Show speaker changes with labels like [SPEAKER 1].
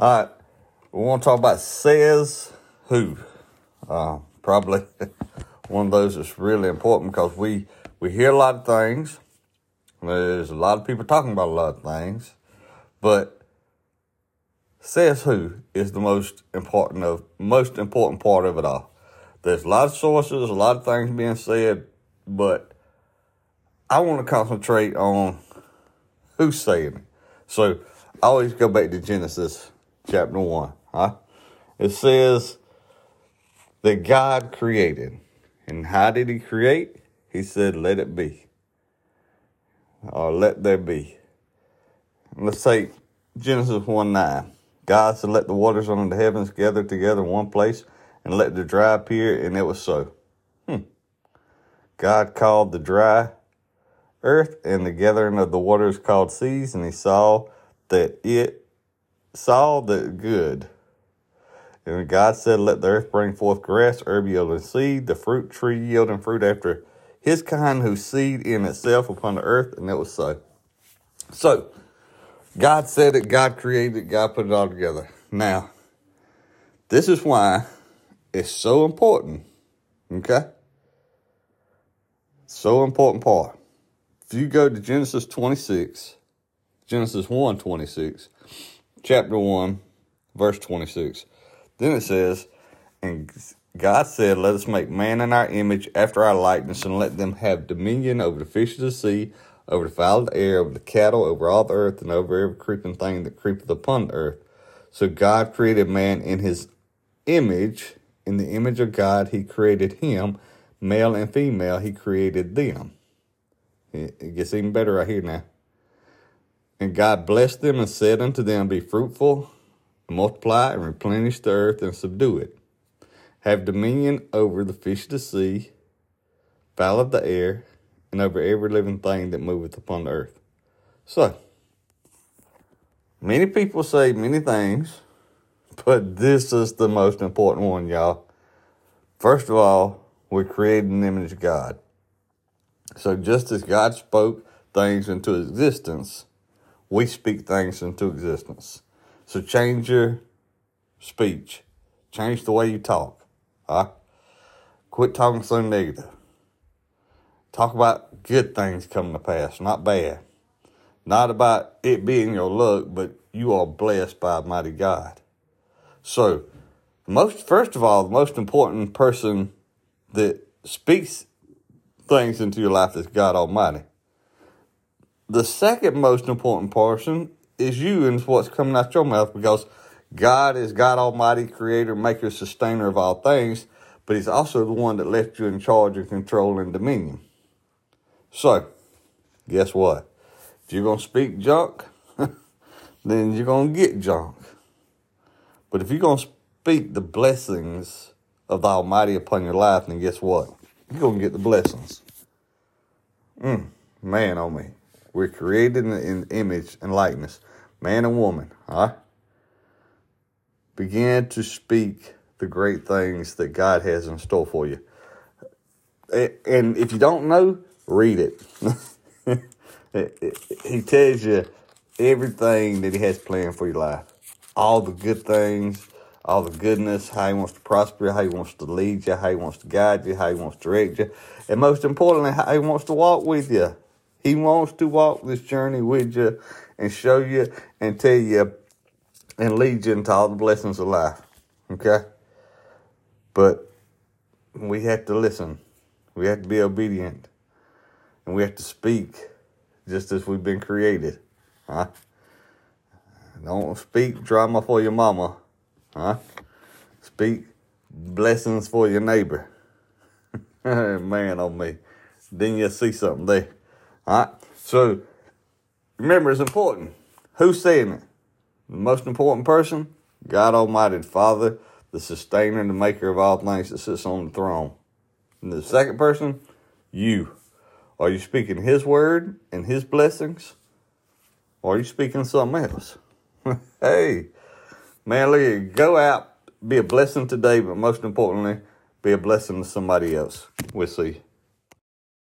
[SPEAKER 1] All right, we want to talk about says who. Uh, probably one of those that's really important because we we hear a lot of things. There's a lot of people talking about a lot of things, but says who is the most important of most important part of it all. There's a lot of sources, a lot of things being said, but I want to concentrate on who's saying it. So I always go back to Genesis chapter one. Huh? It says that God created. And how did he create? He said, let it be. Or let there be. Let's take Genesis 1 9. God said, Let the waters under the heavens gather together in one place, and let the dry appear, and it was so. Hmm. God called the dry earth, and the gathering of the waters called seas, and he saw that it saw the good. And God said, Let the earth bring forth grass, herb yielding seed, the fruit tree yielding fruit after his kind, whose seed in itself upon the earth, and it was so. So, God said it, God created it, God put it all together. Now, this is why it's so important, okay? So important part. If you go to Genesis 26, Genesis 1 26, chapter 1, verse 26, then it says, And God said, Let us make man in our image after our likeness, and let them have dominion over the fish of the sea, over the fowl of the air, over the cattle, over all the earth, and over every creeping thing that creepeth upon the earth. So God created man in his image. In the image of God, he created him. Male and female, he created them. It gets even better right here now. And God blessed them and said unto them, Be fruitful, and multiply, and replenish the earth, and subdue it. Have dominion over the fish of the sea, fowl of the air, and over every living thing that moveth upon the earth. So, many people say many things, but this is the most important one, y'all. First of all, we're created in the image of God. So, just as God spoke things into existence, we speak things into existence. So, change your speech, change the way you talk. Huh? Quit talking so negative. Talk about good things coming to pass, not bad. Not about it being your luck, but you are blessed by Almighty God. So, most first of all, the most important person that speaks things into your life is God Almighty. The second most important person is you and what's coming out your mouth because God is God Almighty, creator, maker, sustainer of all things, but He's also the one that left you in charge and control and dominion. So, guess what? If you're going to speak junk, then you're going to get junk. But if you're going to speak the blessings of the Almighty upon your life, then guess what? You're going to get the blessings. Mm, man on me. We're created in, image and likeness, man and woman, all right? Begin to speak the great things that God has in store for you. And if you don't know, read it. he tells you everything that he has planned for your life. All the good things, all the goodness, how he wants to prosper you, how he wants to lead you, how he wants to guide you, how he wants to direct you, and most importantly, how he wants to walk with you. He wants to walk this journey with you and show you and tell you and lead you into all the blessings of life. Okay? But we have to listen. We have to be obedient. And we have to speak just as we've been created. Huh? Don't speak drama for your mama. Huh? Speak blessings for your neighbor. Man on me. Then you'll see something there. All right? So remember, it's important. Who's saying it? The most important person? God Almighty, the Father, the sustainer and the maker of all things that sits on the throne. And the second person? You. Are you speaking His word and His blessings? Or are you speaking something else? hey, man, look, go out, be a blessing today, but most importantly, be a blessing to somebody else. We'll see.